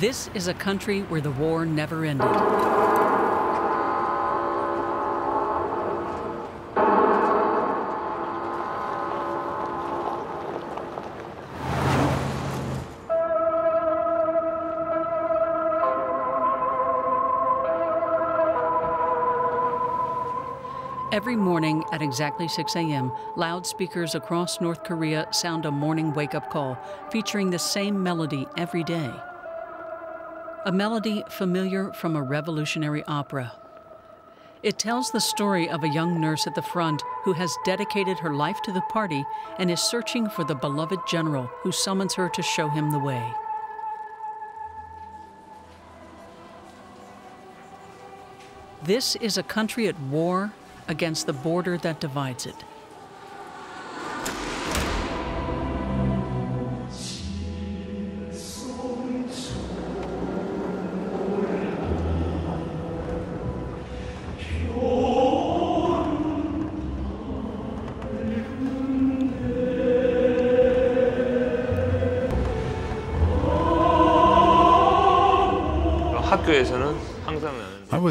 This is a country where the war never ended. Every morning at exactly 6 a.m., loudspeakers across North Korea sound a morning wake up call featuring the same melody every day. A melody familiar from a revolutionary opera. It tells the story of a young nurse at the front who has dedicated her life to the party and is searching for the beloved general who summons her to show him the way. This is a country at war against the border that divides it.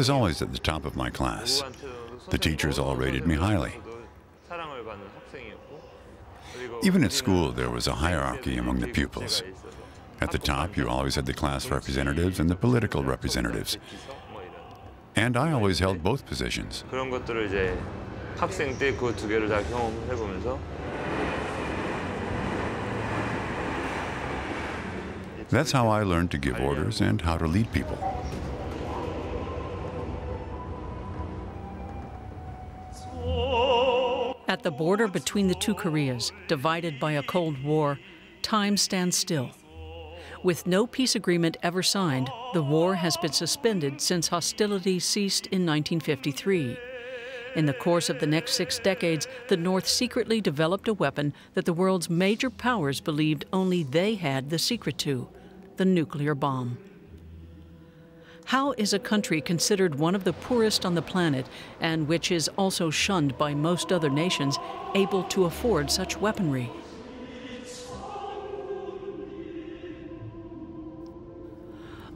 was always at the top of my class. The teachers all rated me highly. Even at school, there was a hierarchy among the pupils. At the top, you always had the class representatives and the political representatives. And I always held both positions. That's how I learned to give orders and how to lead people. At the border between the two Koreas, divided by a Cold War, time stands still. With no peace agreement ever signed, the war has been suspended since hostilities ceased in 1953. In the course of the next six decades, the North secretly developed a weapon that the world's major powers believed only they had the secret to the nuclear bomb. How is a country considered one of the poorest on the planet, and which is also shunned by most other nations, able to afford such weaponry?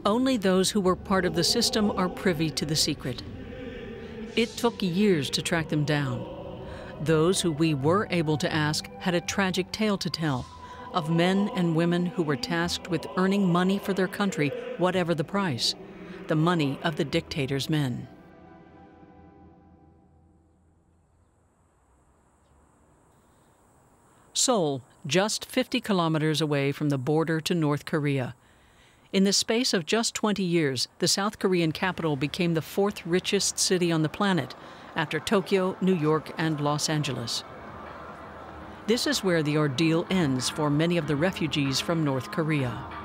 Only those who were part of the system are privy to the secret. It took years to track them down. Those who we were able to ask had a tragic tale to tell of men and women who were tasked with earning money for their country, whatever the price the money of the dictator's men. Seoul, just 50 kilometers away from the border to North Korea. In the space of just 20 years, the South Korean capital became the fourth richest city on the planet after Tokyo, New York, and Los Angeles. This is where the ordeal ends for many of the refugees from North Korea.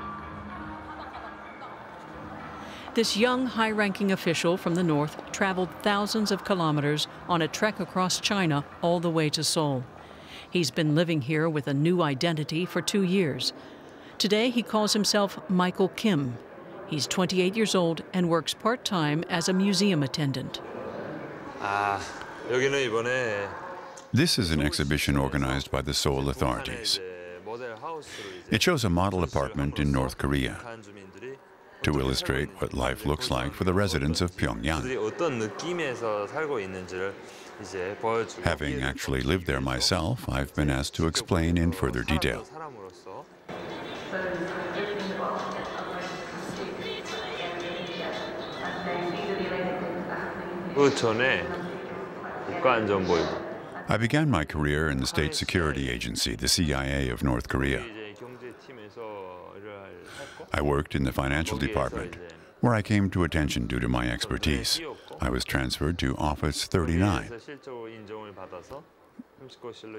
This young, high ranking official from the north traveled thousands of kilometers on a trek across China all the way to Seoul. He's been living here with a new identity for two years. Today, he calls himself Michael Kim. He's 28 years old and works part time as a museum attendant. This is an exhibition organized by the Seoul authorities. It shows a model apartment in North Korea to illustrate what life looks like for the residents of Pyongyang. Having actually lived there myself, I've been asked to explain in further detail. I began my career in the State Security Agency, the CIA of North Korea. I worked in the financial department, where I came to attention due to my expertise. I was transferred to Office 39.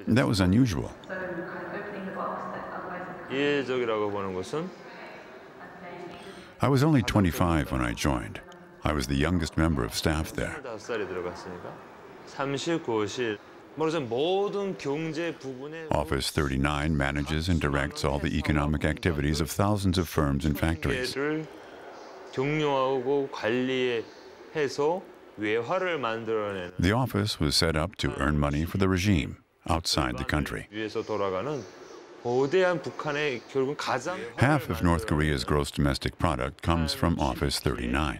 That was unusual. I was only 25 when I joined. I was the youngest member of staff there. Office 39 manages and directs all the economic activities of thousands of firms and factories. The office was set up to earn money for the regime outside the country. Half of North Korea's gross domestic product comes from Office 39.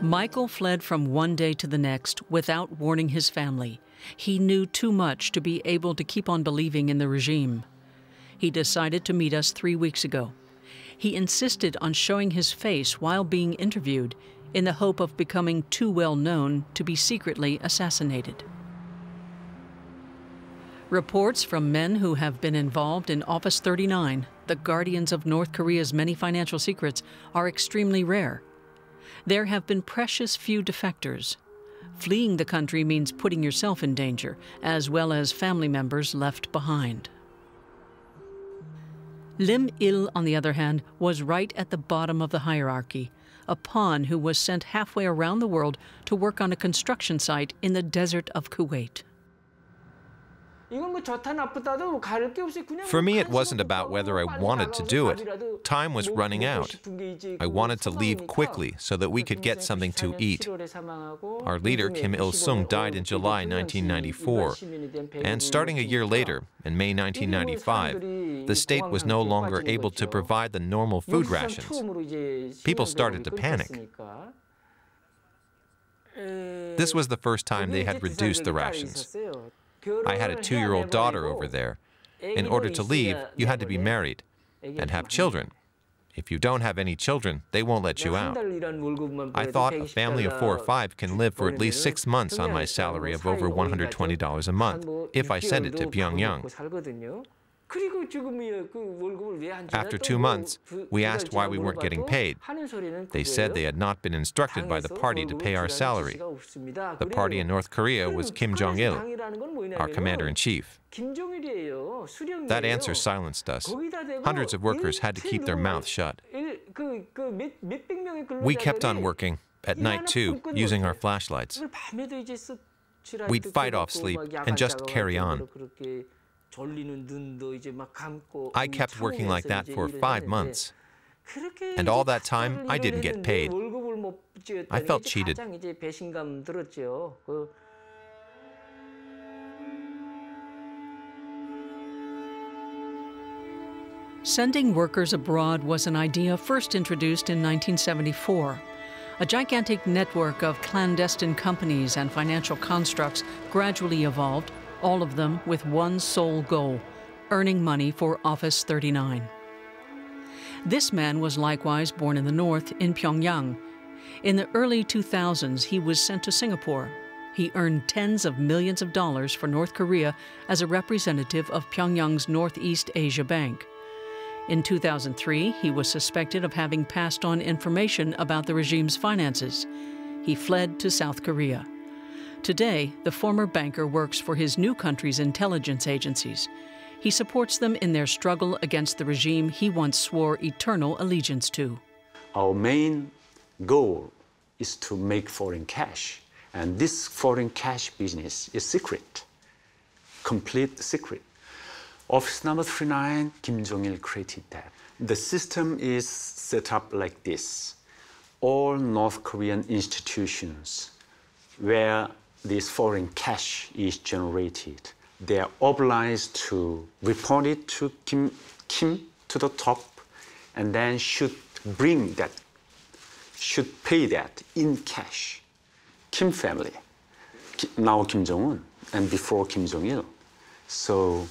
Michael fled from one day to the next without warning his family. He knew too much to be able to keep on believing in the regime. He decided to meet us three weeks ago. He insisted on showing his face while being interviewed in the hope of becoming too well known to be secretly assassinated. Reports from men who have been involved in Office 39, the guardians of North Korea's many financial secrets, are extremely rare. There have been precious few defectors. Fleeing the country means putting yourself in danger, as well as family members left behind. Lim Il, on the other hand, was right at the bottom of the hierarchy, a pawn who was sent halfway around the world to work on a construction site in the desert of Kuwait. For me, it wasn't about whether I wanted to do it. Time was running out. I wanted to leave quickly so that we could get something to eat. Our leader, Kim Il sung, died in July 1994. And starting a year later, in May 1995, the state was no longer able to provide the normal food rations. People started to panic. This was the first time they had reduced the rations. I had a two year old daughter over there. In order to leave, you had to be married and have children. If you don't have any children, they won't let you out. I thought a family of four or five can live for at least six months on my salary of over $120 a month if I send it to Pyongyang. After two months, we asked why we weren't getting paid. They said they had not been instructed by the party to pay our salary. The party in North Korea was Kim Jong il, our commander in chief. That answer silenced us. Hundreds of workers had to keep their mouths shut. We kept on working, at night too, using our flashlights. We'd fight off sleep and just carry on. I kept working like that for five months. And all that time, I didn't get paid. I felt cheated. Sending workers abroad was an idea first introduced in 1974. A gigantic network of clandestine companies and financial constructs gradually evolved all of them with one sole goal earning money for Office 39. This man was likewise born in the north, in Pyongyang. In the early 2000s, he was sent to Singapore. He earned tens of millions of dollars for North Korea as a representative of Pyongyang's Northeast Asia Bank. In 2003, he was suspected of having passed on information about the regime's finances. He fled to South Korea. Today, the former banker works for his new country's intelligence agencies. He supports them in their struggle against the regime he once swore eternal allegiance to. Our main goal is to make foreign cash. And this foreign cash business is secret, complete secret. Office number 39, Kim Jong-il created that. The system is set up like this. All North Korean institutions where this foreign cash is generated, they are obliged to report it to Kim, Kim to the top and then should bring that, should pay that in cash. Kim family, now Kim Jong-un, and before Kim Jong-il. So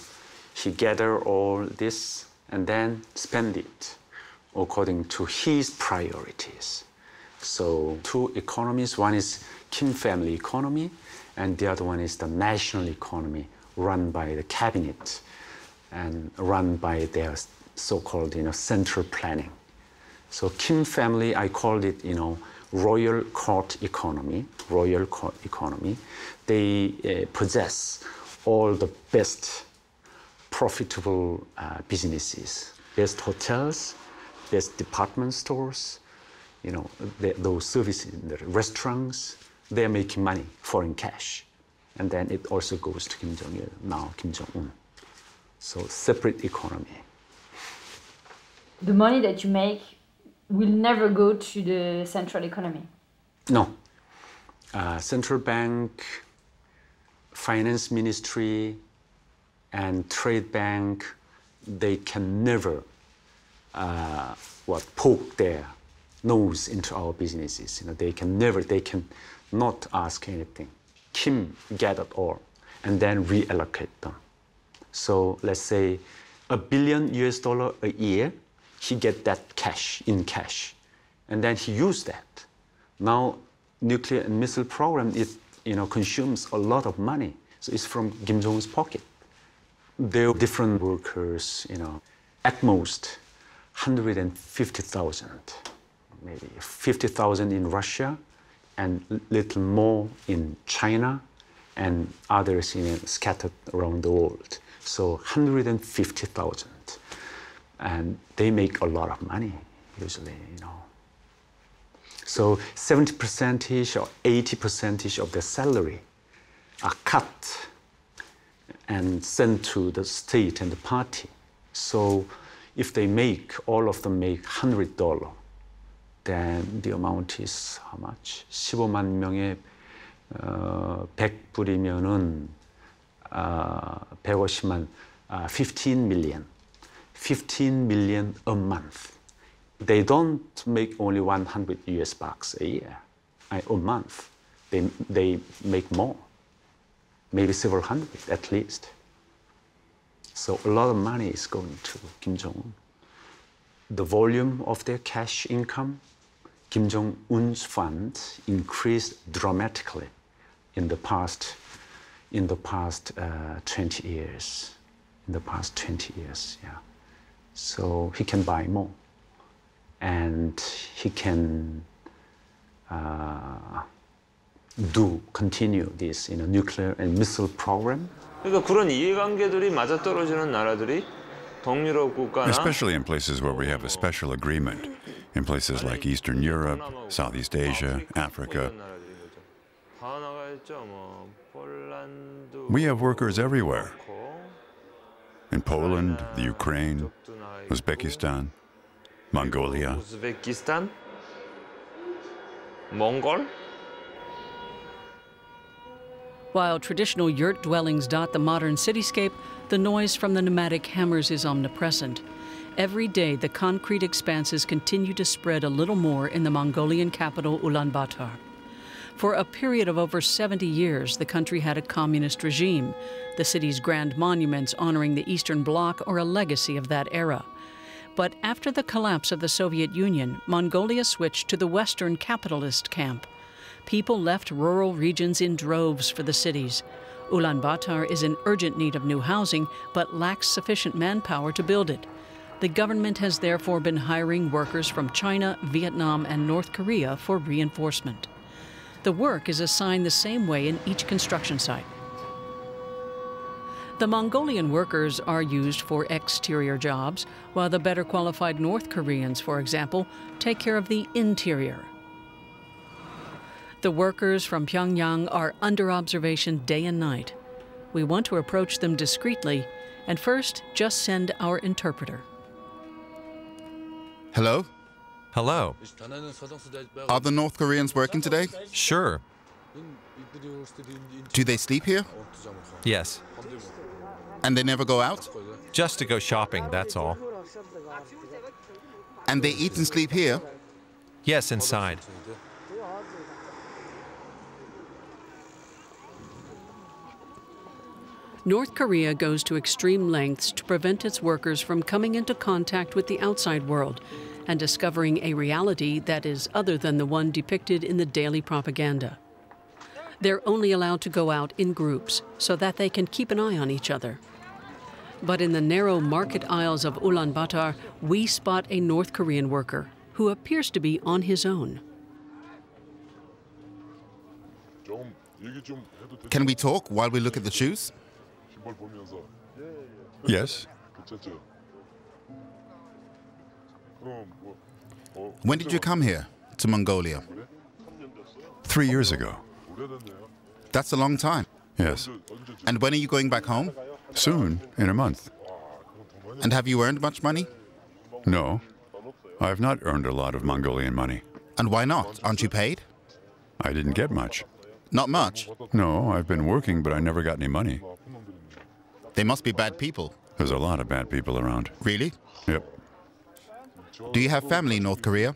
he gather all this and then spend it according to his priorities. So two economies, one is Kim family economy, and the other one is the national economy run by the cabinet and run by their so-called you know central planning. So Kim family, I called it you know royal court economy. Royal court economy. They uh, possess all the best profitable uh, businesses, best hotels, best department stores, you know, the, those services, the restaurants, they're making money, foreign cash. And then it also goes to Kim Jong il, now Kim Jong un. So, separate economy. The money that you make will never go to the central economy. No. Uh, central bank, finance ministry, and trade bank, they can never uh, what poke their nose into our businesses. You know, they can never, they can not ask anything. Kim gathered all and then reallocate them. So let's say a billion US dollar a year, he get that cash in cash, and then he used that. Now, nuclear and missile program it you know consumes a lot of money, so it's from Kim Jong Un's pocket. There are different workers, you know, at most 150,000, maybe 50,000 in Russia, and little more in China, and others know, scattered around the world. So 150,000. And they make a lot of money, usually, you know. So 70 percentage or 80 percentage of their salary are cut and sent to the state and the party. So if they make, all of them make $100, then the amount is how much? 15만 명에 어, 100불이면은 어, 150만, uh, 15 million. 15 million a month. They don't make only 100 US bucks a year, a month. They, they make more, maybe several hundred at least. So a lot of money is going to Kim Jong Un. The volume of their cash income, Kim Jong Un's fund increased dramatically in the past, in the past uh, 20 years. In the past 20 years, yeah. So he can buy more, and he can uh, do continue this you know, nuclear and missile program. 그러니까 그런 이해관계들이 맞아떨어지는 나라들이 동유럽 국가나 Especially in places where we have a special agreement, in places like Eastern Europe, Southeast Asia, Africa. We have workers everywhere in Poland, the Ukraine, Uzbekistan, Mongolia. Uzbekistan, Mongol. While traditional yurt dwellings dot the modern cityscape, the noise from the pneumatic hammers is omnipresent. Every day, the concrete expanses continue to spread a little more in the Mongolian capital, Ulaanbaatar. For a period of over 70 years, the country had a communist regime. The city's grand monuments honoring the Eastern Bloc are a legacy of that era. But after the collapse of the Soviet Union, Mongolia switched to the Western capitalist camp. People left rural regions in droves for the cities. Ulaanbaatar is in urgent need of new housing, but lacks sufficient manpower to build it. The government has therefore been hiring workers from China, Vietnam, and North Korea for reinforcement. The work is assigned the same way in each construction site. The Mongolian workers are used for exterior jobs, while the better qualified North Koreans, for example, take care of the interior. The workers from Pyongyang are under observation day and night. We want to approach them discreetly and first just send our interpreter. Hello? Hello. Are the North Koreans working today? Sure. Do they sleep here? Yes. And they never go out? Just to go shopping, that's all. And they eat and sleep here? Yes, inside. North Korea goes to extreme lengths to prevent its workers from coming into contact with the outside world and discovering a reality that is other than the one depicted in the daily propaganda. They're only allowed to go out in groups so that they can keep an eye on each other. But in the narrow market aisles of Ulaanbaatar, we spot a North Korean worker who appears to be on his own. Can we talk while we look at the shoes? Yes? When did you come here, to Mongolia? Three years ago. That's a long time. Yes. And when are you going back home? Soon, in a month. And have you earned much money? No. I've not earned a lot of Mongolian money. And why not? Aren't you paid? I didn't get much. Not much. No, I've been working, but I never got any money. They must be bad people. There's a lot of bad people around. Really? Yep. Do you have family in North Korea?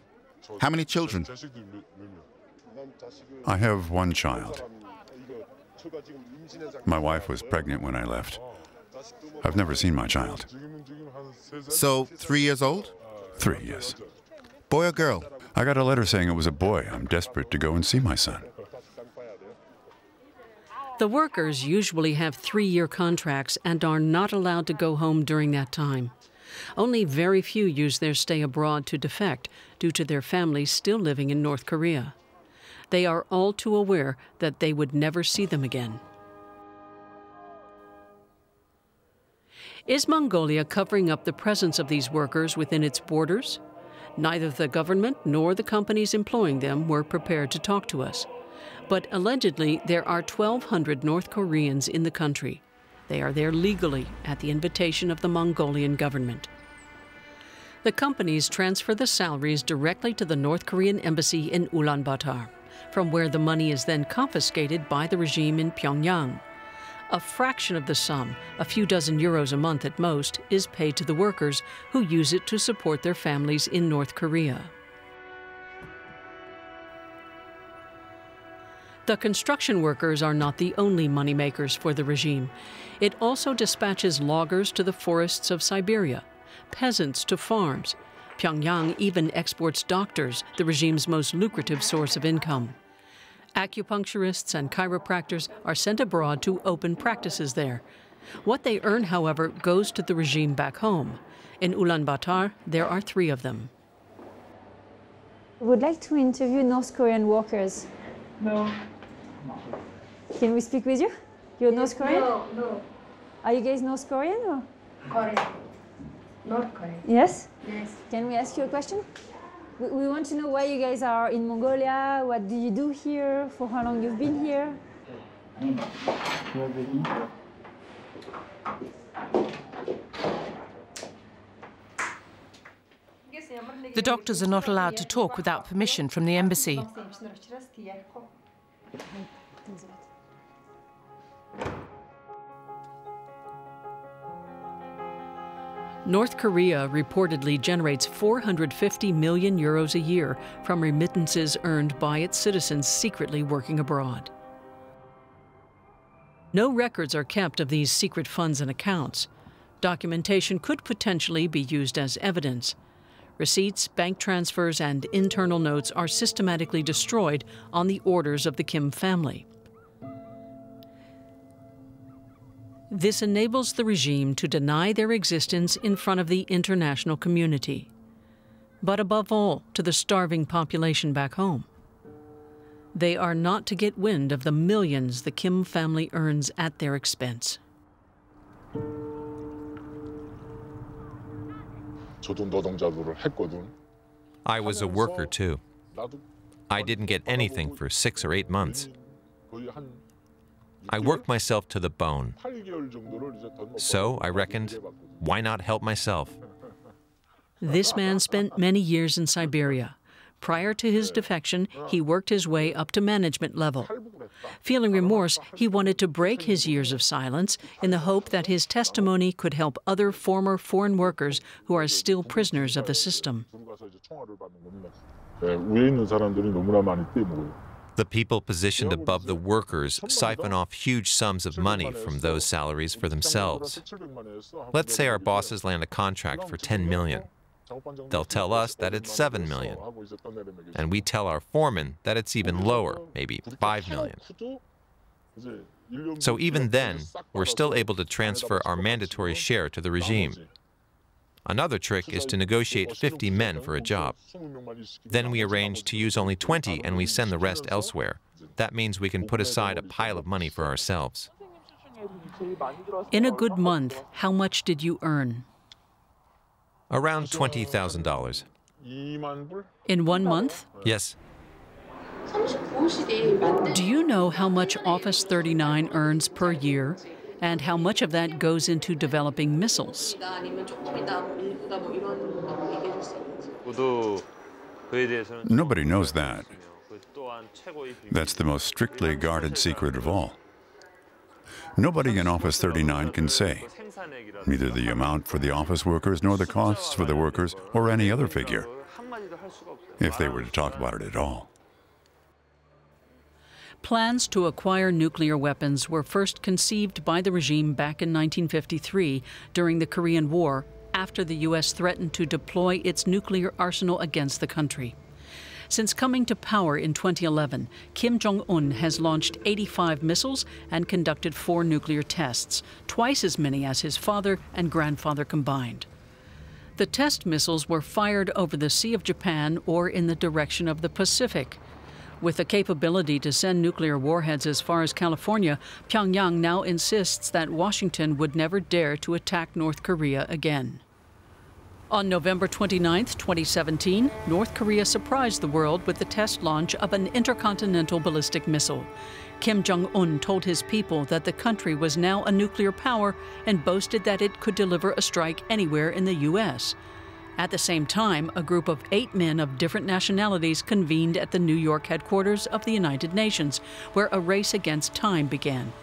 How many children? I have one child. My wife was pregnant when I left. I've never seen my child. So, three years old? Three, yes. Boy or girl? I got a letter saying it was a boy. I'm desperate to go and see my son. The workers usually have three year contracts and are not allowed to go home during that time. Only very few use their stay abroad to defect due to their families still living in North Korea. They are all too aware that they would never see them again. Is Mongolia covering up the presence of these workers within its borders? Neither the government nor the companies employing them were prepared to talk to us. But allegedly, there are 1,200 North Koreans in the country. They are there legally at the invitation of the Mongolian government. The companies transfer the salaries directly to the North Korean embassy in Ulaanbaatar, from where the money is then confiscated by the regime in Pyongyang. A fraction of the sum, a few dozen euros a month at most, is paid to the workers who use it to support their families in North Korea. The construction workers are not the only moneymakers for the regime. It also dispatches loggers to the forests of Siberia, peasants to farms. Pyongyang even exports doctors, the regime's most lucrative source of income. Acupuncturists and chiropractors are sent abroad to open practices there. What they earn, however, goes to the regime back home. In Ulaanbaatar, there are three of them. We would like to interview North Korean workers. No. Can we speak with you? You're North Korean? No, no. Are you guys North Korean or? Korean. North Korean. Yes? Yes. Can we ask you a question? We, we want to know why you guys are in Mongolia, what do you do here, for how long you've been here? The doctors are not allowed to talk without permission from the embassy. North Korea reportedly generates 450 million euros a year from remittances earned by its citizens secretly working abroad. No records are kept of these secret funds and accounts. Documentation could potentially be used as evidence. Receipts, bank transfers, and internal notes are systematically destroyed on the orders of the Kim family. This enables the regime to deny their existence in front of the international community, but above all, to the starving population back home. They are not to get wind of the millions the Kim family earns at their expense. I was a worker too. I didn't get anything for six or eight months. I worked myself to the bone. So I reckoned, why not help myself? This man spent many years in Siberia. Prior to his defection, he worked his way up to management level. Feeling remorse, he wanted to break his years of silence in the hope that his testimony could help other former foreign workers who are still prisoners of the system. The people positioned above the workers siphon off huge sums of money from those salaries for themselves. Let's say our bosses land a contract for 10 million. They'll tell us that it's 7 million. And we tell our foreman that it's even lower, maybe 5 million. So even then, we're still able to transfer our mandatory share to the regime. Another trick is to negotiate 50 men for a job. Then we arrange to use only 20 and we send the rest elsewhere. That means we can put aside a pile of money for ourselves. In a good month, how much did you earn? Around $20,000. In one month? Yes. Do you know how much Office 39 earns per year and how much of that goes into developing missiles? Nobody knows that. That's the most strictly guarded secret of all. Nobody in Office 39 can say, neither the amount for the office workers nor the costs for the workers or any other figure, if they were to talk about it at all. Plans to acquire nuclear weapons were first conceived by the regime back in 1953 during the Korean War after the U.S. threatened to deploy its nuclear arsenal against the country. Since coming to power in 2011, Kim Jong un has launched 85 missiles and conducted four nuclear tests, twice as many as his father and grandfather combined. The test missiles were fired over the Sea of Japan or in the direction of the Pacific. With the capability to send nuclear warheads as far as California, Pyongyang now insists that Washington would never dare to attack North Korea again. On November 29, 2017, North Korea surprised the world with the test launch of an intercontinental ballistic missile. Kim Jong un told his people that the country was now a nuclear power and boasted that it could deliver a strike anywhere in the U.S. At the same time, a group of eight men of different nationalities convened at the New York headquarters of the United Nations, where a race against time began.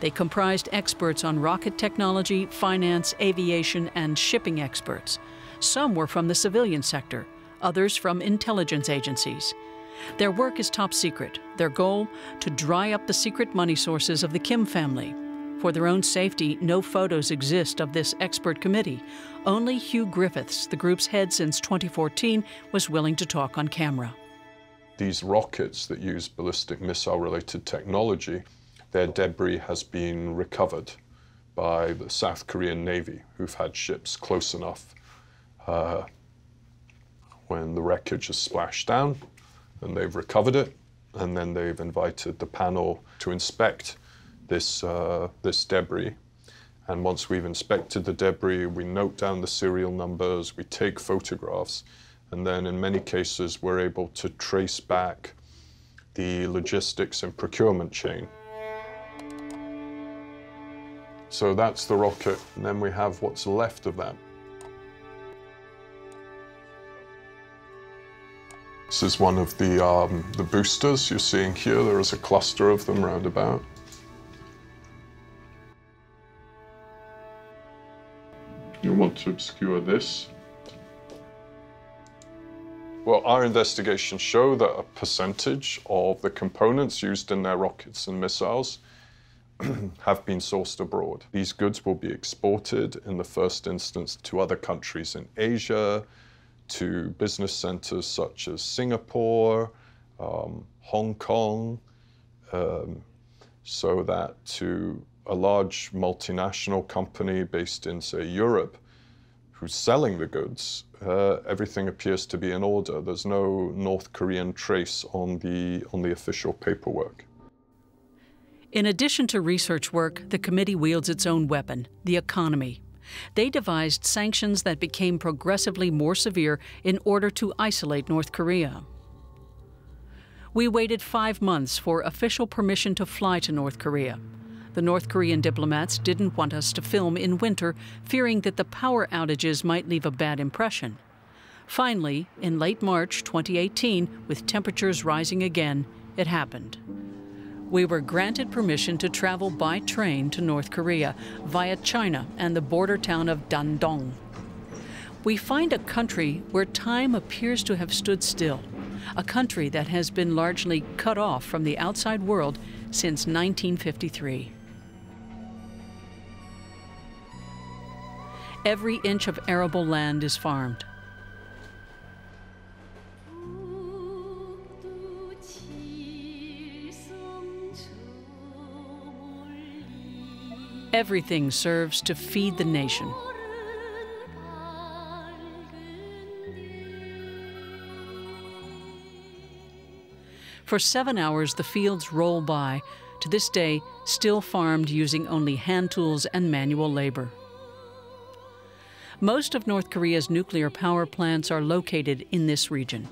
They comprised experts on rocket technology, finance, aviation, and shipping experts. Some were from the civilian sector, others from intelligence agencies. Their work is top secret. Their goal? To dry up the secret money sources of the Kim family. For their own safety, no photos exist of this expert committee. Only Hugh Griffiths, the group's head since 2014, was willing to talk on camera. These rockets that use ballistic missile related technology, their debris has been recovered by the South Korean Navy, who've had ships close enough uh, when the wreckage has splashed down and they've recovered it, and then they've invited the panel to inspect this, uh, this debris. And once we've inspected the debris, we note down the serial numbers, we take photographs, and then in many cases, we're able to trace back the logistics and procurement chain. So that's the rocket, and then we have what's left of that. This is one of the, um, the boosters you're seeing here. There is a cluster of them round about. You want to obscure this. Well, our investigations show that a percentage of the components used in their rockets and missiles have been sourced abroad. These goods will be exported in the first instance to other countries in Asia, to business centers such as Singapore, um, Hong Kong, um, so that to a large multinational company based in, say, Europe, who's selling the goods, uh, everything appears to be in order. There's no North Korean trace on the, on the official paperwork. In addition to research work, the committee wields its own weapon, the economy. They devised sanctions that became progressively more severe in order to isolate North Korea. We waited five months for official permission to fly to North Korea. The North Korean diplomats didn't want us to film in winter, fearing that the power outages might leave a bad impression. Finally, in late March 2018, with temperatures rising again, it happened we were granted permission to travel by train to North Korea via China and the border town of Dandong. We find a country where time appears to have stood still, a country that has been largely cut off from the outside world since 1953. Every inch of arable land is farmed. Everything serves to feed the nation. For seven hours, the fields roll by, to this day, still farmed using only hand tools and manual labor. Most of North Korea's nuclear power plants are located in this region.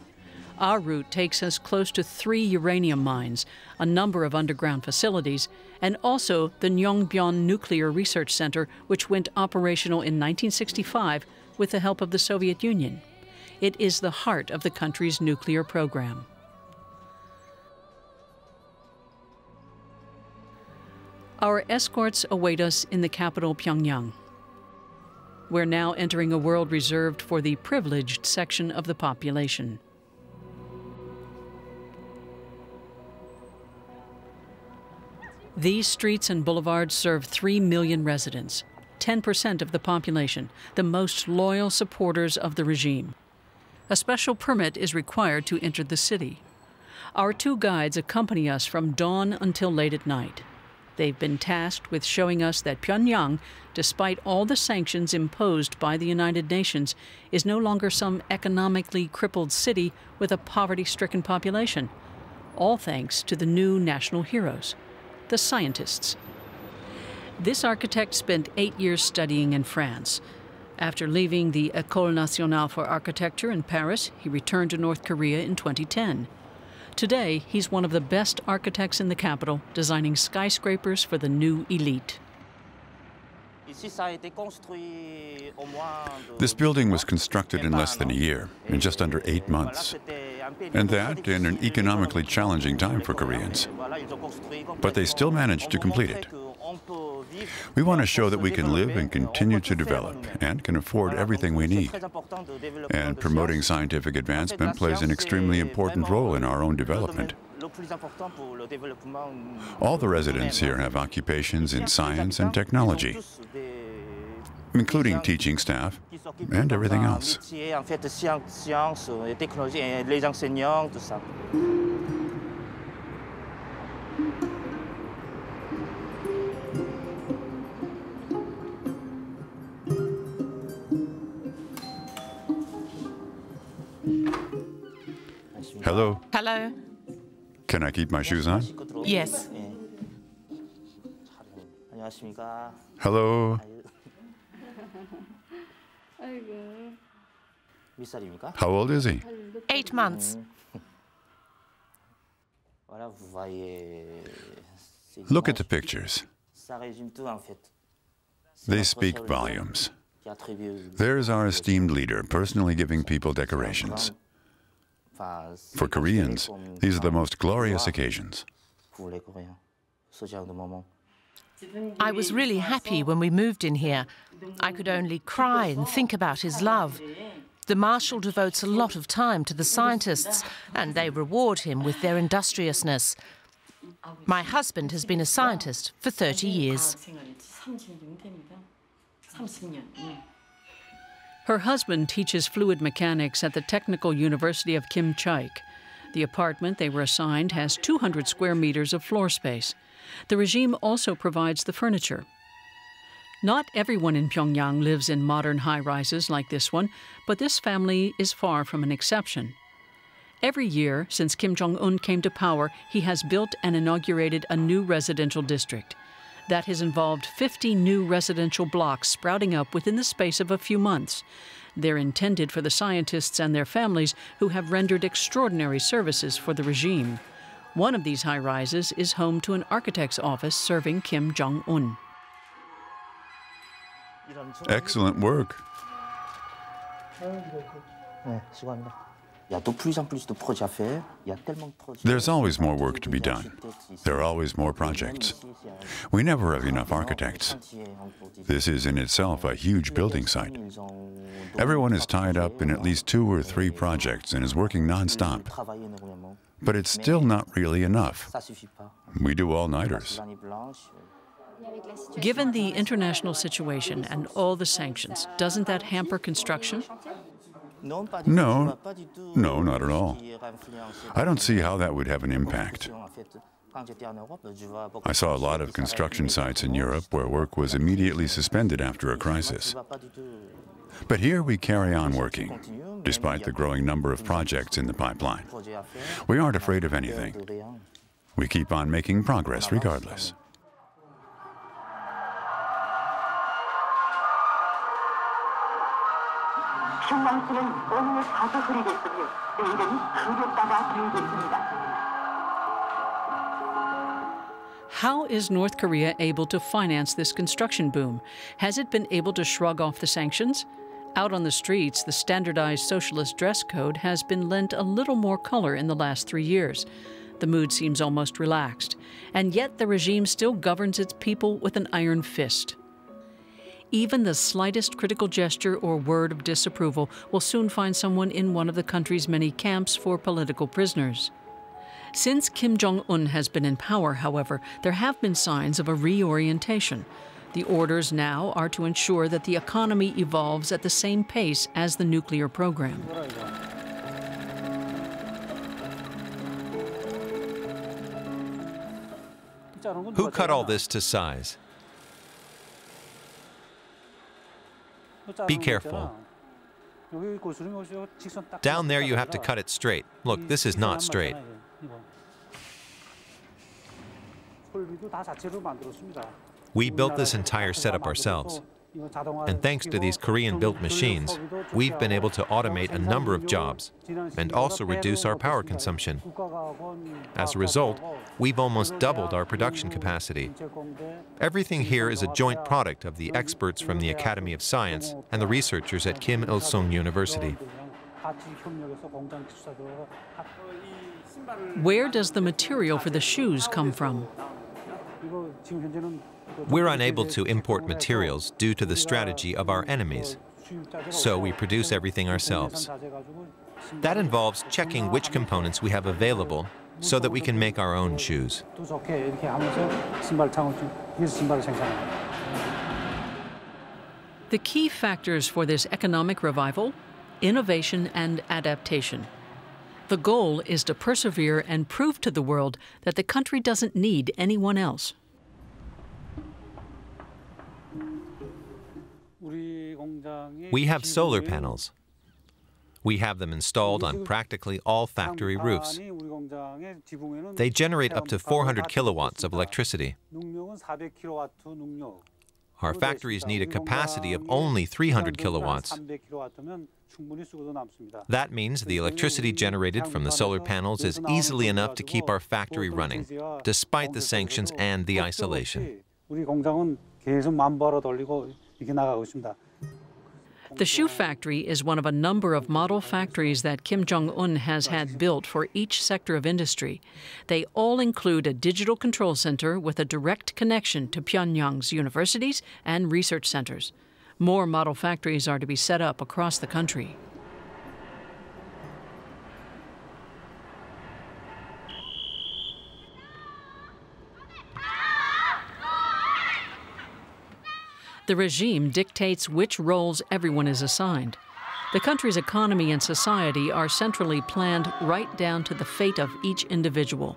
Our route takes us close to three uranium mines, a number of underground facilities, and also the Nyongbyon Nuclear Research Center, which went operational in 1965 with the help of the Soviet Union. It is the heart of the country's nuclear program. Our escorts await us in the capital, Pyongyang. We're now entering a world reserved for the privileged section of the population. These streets and boulevards serve 3 million residents, 10% of the population, the most loyal supporters of the regime. A special permit is required to enter the city. Our two guides accompany us from dawn until late at night. They've been tasked with showing us that Pyongyang, despite all the sanctions imposed by the United Nations, is no longer some economically crippled city with a poverty stricken population. All thanks to the new national heroes, the scientists. This architect spent eight years studying in France. After leaving the École Nationale for Architecture in Paris, he returned to North Korea in 2010. Today, he's one of the best architects in the capital, designing skyscrapers for the new elite. This building was constructed in less than a year, in just under eight months. And that in an economically challenging time for Koreans. But they still managed to complete it. We want to show that we can live and continue to develop and can afford everything we need. And promoting scientific advancement plays an extremely important role in our own development. All the residents here have occupations in science and technology, including teaching staff and everything else. Hello. Hello. Can I keep my shoes on? Yes. Hello. How old is he? Eight months. Look at the pictures. They speak volumes. There's our esteemed leader personally giving people decorations. For Koreans, these are the most glorious occasions. I was really happy when we moved in here. I could only cry and think about his love. The Marshal devotes a lot of time to the scientists, and they reward him with their industriousness. My husband has been a scientist for 30 years. Her husband teaches fluid mechanics at the Technical University of Kim Chaek. The apartment they were assigned has 200 square meters of floor space. The regime also provides the furniture. Not everyone in Pyongyang lives in modern high rises like this one, but this family is far from an exception. Every year since Kim Jong un came to power, he has built and inaugurated a new residential district. That has involved 50 new residential blocks sprouting up within the space of a few months. They're intended for the scientists and their families who have rendered extraordinary services for the regime. One of these high rises is home to an architect's office serving Kim Jong un. Excellent work. There's always more work to be done. There are always more projects. We never have enough architects. This is in itself a huge building site. Everyone is tied up in at least two or three projects and is working nonstop. But it's still not really enough. We do all-nighters. Given the international situation and all the sanctions, doesn't that hamper construction? No, no, not at all. I don't see how that would have an impact. I saw a lot of construction sites in Europe where work was immediately suspended after a crisis. But here we carry on working, despite the growing number of projects in the pipeline. We aren't afraid of anything. We keep on making progress regardless. 오늘 가져드리겠으며 내일은 있습니다. How is North Korea able to finance this construction boom? Has it been able to shrug off the sanctions? Out on the streets, the standardized socialist dress code has been lent a little more color in the last three years. The mood seems almost relaxed, and yet the regime still governs its people with an iron fist. Even the slightest critical gesture or word of disapproval will soon find someone in one of the country's many camps for political prisoners. Since Kim Jong un has been in power, however, there have been signs of a reorientation. The orders now are to ensure that the economy evolves at the same pace as the nuclear program. Who cut all this to size? Be careful. Down there you have to cut it straight. Look, this is not straight. We built this entire setup ourselves. And thanks to these Korean-built machines, we've been able to automate a number of jobs and also reduce our power consumption. As a result, we've almost doubled our production capacity. Everything here is a joint product of the experts from the Academy of Science and the researchers at Kim Il-sung University. Where does the material for the shoes come from? We're unable to import materials due to the strategy of our enemies, so we produce everything ourselves. That involves checking which components we have available so that we can make our own shoes. The key factors for this economic revival innovation and adaptation. The goal is to persevere and prove to the world that the country doesn't need anyone else. We have solar panels. We have them installed on practically all factory roofs. They generate up to 400 kilowatts of electricity. Our factories need a capacity of only 300 kilowatts. That means the electricity generated from the solar panels is easily enough to keep our factory running, despite the sanctions and the isolation. The shoe factory is one of a number of model factories that Kim Jong un has had built for each sector of industry. They all include a digital control center with a direct connection to Pyongyang's universities and research centers. More model factories are to be set up across the country. The regime dictates which roles everyone is assigned. The country's economy and society are centrally planned right down to the fate of each individual.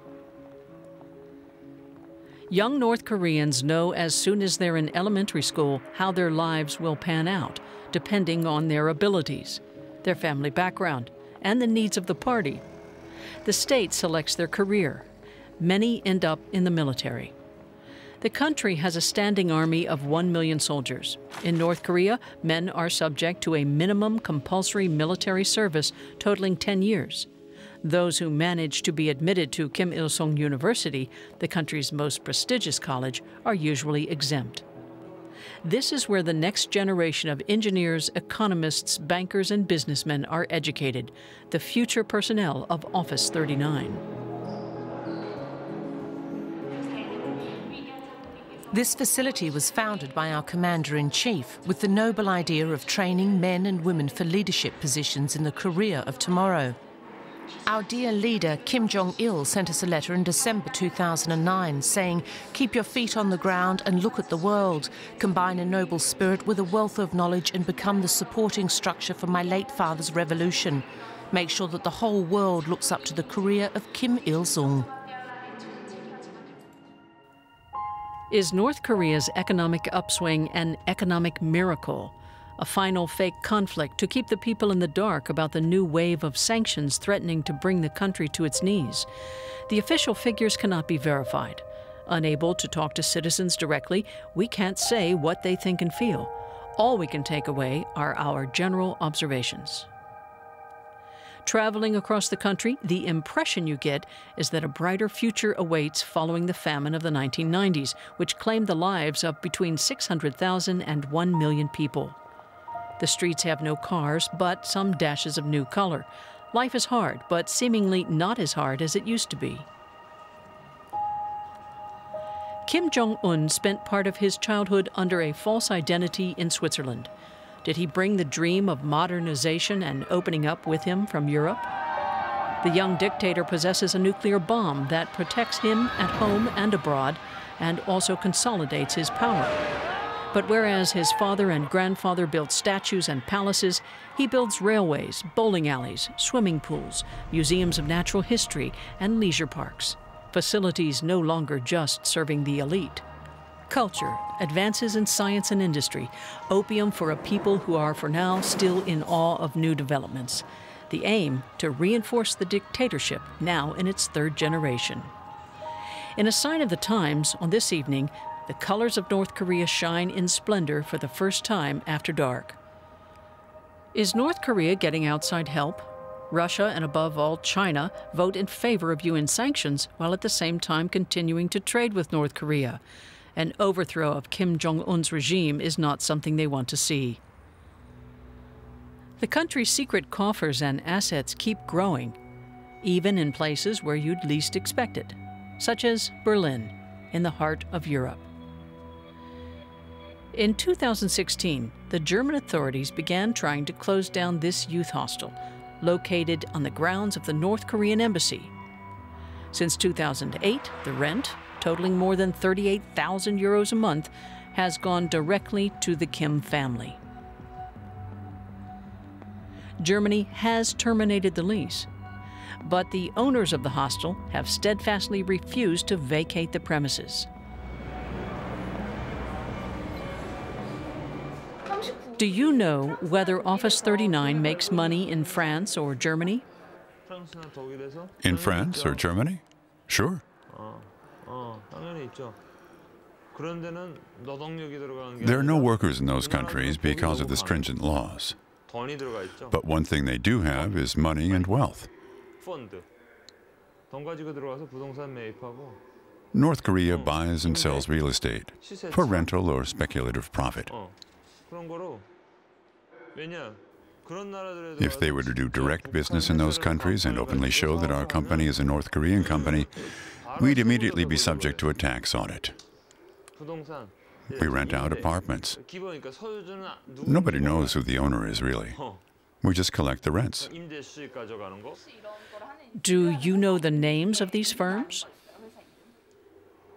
Young North Koreans know as soon as they're in elementary school how their lives will pan out, depending on their abilities, their family background, and the needs of the party. The state selects their career. Many end up in the military. The country has a standing army of 1 million soldiers. In North Korea, men are subject to a minimum compulsory military service totaling 10 years. Those who manage to be admitted to Kim Il sung University, the country's most prestigious college, are usually exempt. This is where the next generation of engineers, economists, bankers, and businessmen are educated, the future personnel of Office 39. This facility was founded by our Commander in Chief with the noble idea of training men and women for leadership positions in the Korea of tomorrow. Our dear leader, Kim Jong il, sent us a letter in December 2009 saying, Keep your feet on the ground and look at the world. Combine a noble spirit with a wealth of knowledge and become the supporting structure for my late father's revolution. Make sure that the whole world looks up to the Korea of Kim Il sung. Is North Korea's economic upswing an economic miracle? A final fake conflict to keep the people in the dark about the new wave of sanctions threatening to bring the country to its knees? The official figures cannot be verified. Unable to talk to citizens directly, we can't say what they think and feel. All we can take away are our general observations. Traveling across the country, the impression you get is that a brighter future awaits following the famine of the 1990s, which claimed the lives of between 600,000 and 1 million people. The streets have no cars, but some dashes of new color. Life is hard, but seemingly not as hard as it used to be. Kim Jong un spent part of his childhood under a false identity in Switzerland. Did he bring the dream of modernization and opening up with him from Europe? The young dictator possesses a nuclear bomb that protects him at home and abroad and also consolidates his power. But whereas his father and grandfather built statues and palaces, he builds railways, bowling alleys, swimming pools, museums of natural history, and leisure parks facilities no longer just serving the elite. Culture, advances in science and industry, opium for a people who are for now still in awe of new developments. The aim to reinforce the dictatorship now in its third generation. In a sign of the times, on this evening, the colors of North Korea shine in splendor for the first time after dark. Is North Korea getting outside help? Russia and above all China vote in favor of UN sanctions while at the same time continuing to trade with North Korea. An overthrow of Kim Jong un's regime is not something they want to see. The country's secret coffers and assets keep growing, even in places where you'd least expect it, such as Berlin, in the heart of Europe. In 2016, the German authorities began trying to close down this youth hostel located on the grounds of the North Korean embassy. Since 2008, the rent, totaling more than 38,000 euros a month, has gone directly to the Kim family. Germany has terminated the lease, but the owners of the hostel have steadfastly refused to vacate the premises. Do you know whether Office 39 makes money in France or Germany? In France or Germany? Sure. There are no workers in those countries because of the stringent laws. But one thing they do have is money and wealth. North Korea buys and sells real estate for rental or speculative profit. If they were to do direct business in those countries and openly show that our company is a North Korean company, we'd immediately be subject to a tax audit. We rent out apartments. Nobody knows who the owner is, really. We just collect the rents. Do you know the names of these firms?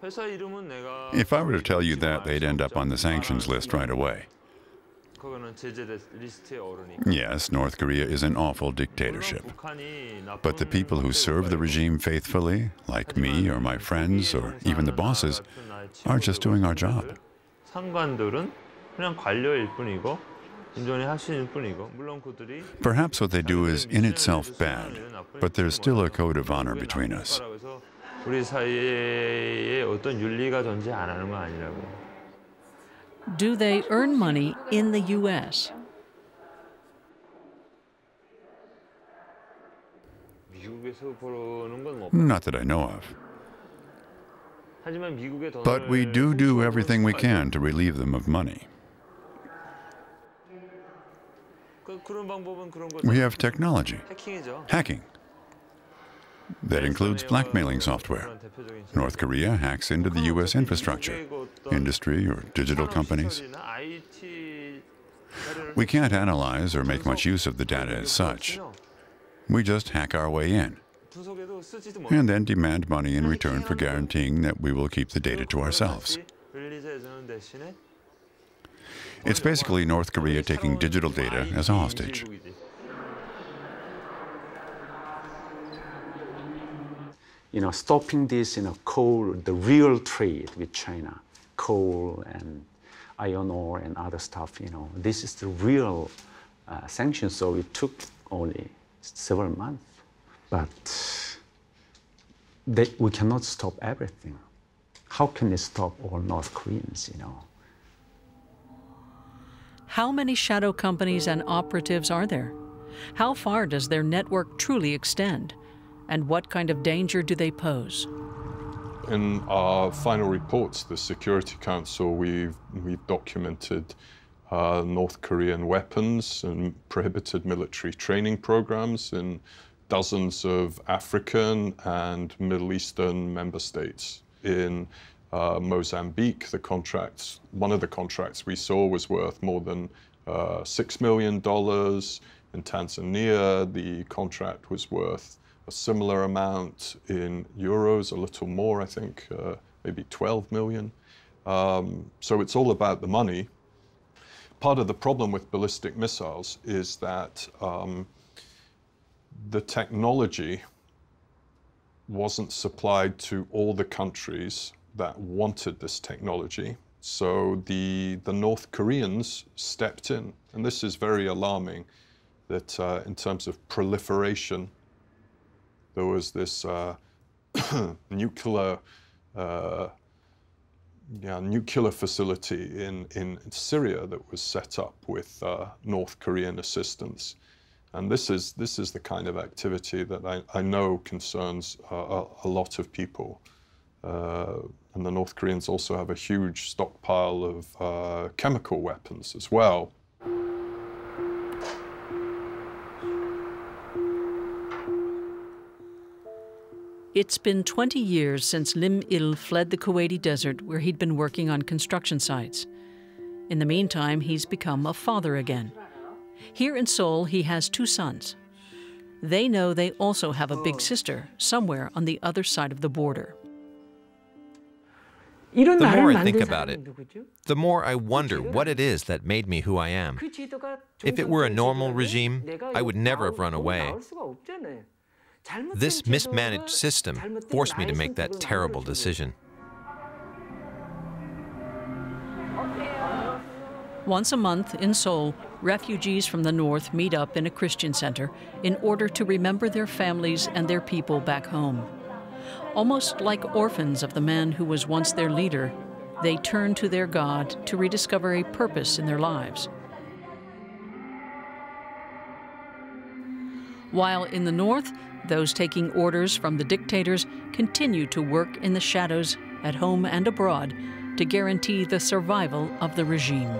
If I were to tell you that, they'd end up on the sanctions list right away. Yes, North Korea is an awful dictatorship. But the people who serve the regime faithfully, like me or my friends or even the bosses, are just doing our job. Perhaps what they do is in itself bad, but there's still a code of honor between us. Do they earn money in the U.S.? Not that I know of. But we do do everything we can to relieve them of money. We have technology, hacking. That includes blackmailing software. North Korea hacks into the U.S. infrastructure, industry, or digital companies. We can't analyze or make much use of the data as such. We just hack our way in and then demand money in return for guaranteeing that we will keep the data to ourselves. It's basically North Korea taking digital data as a hostage. You know, stopping this, you know, coal, the real trade with China, coal and iron ore and other stuff, you know, this is the real uh, sanction. So it took only several months, but they, we cannot stop everything. How can they stop all North Koreans, you know? How many shadow companies and operatives are there? How far does their network truly extend? And what kind of danger do they pose? In our final reports, the Security Council, we've, we've documented uh, North Korean weapons and prohibited military training programs in dozens of African and Middle Eastern member states. In uh, Mozambique, the contracts, one of the contracts we saw was worth more than uh, $6 million. In Tanzania, the contract was worth a similar amount in euros, a little more, I think, uh, maybe 12 million. Um, so it's all about the money. Part of the problem with ballistic missiles is that um, the technology wasn't supplied to all the countries that wanted this technology. So the, the North Koreans stepped in. And this is very alarming that uh, in terms of proliferation, there was this uh, nuclear uh, yeah, nuclear facility in, in Syria that was set up with uh, North Korean assistance. And this is, this is the kind of activity that I, I know concerns a, a, lot of people. Uh, and the North Koreans also have a huge stockpile of uh, chemical weapons as well. It's been 20 years since Lim Il fled the Kuwaiti desert where he'd been working on construction sites. In the meantime, he's become a father again. Here in Seoul, he has two sons. They know they also have a big oh. sister somewhere on the other side of the border. The more I think about it, the more I wonder what it is that made me who I am. If it were a normal regime, I would never have run away. This mismanaged system forced me to make that terrible decision. Once a month in Seoul, refugees from the north meet up in a Christian center in order to remember their families and their people back home. Almost like orphans of the man who was once their leader, they turn to their God to rediscover a purpose in their lives. While in the north, those taking orders from the dictators continue to work in the shadows at home and abroad to guarantee the survival of the regime.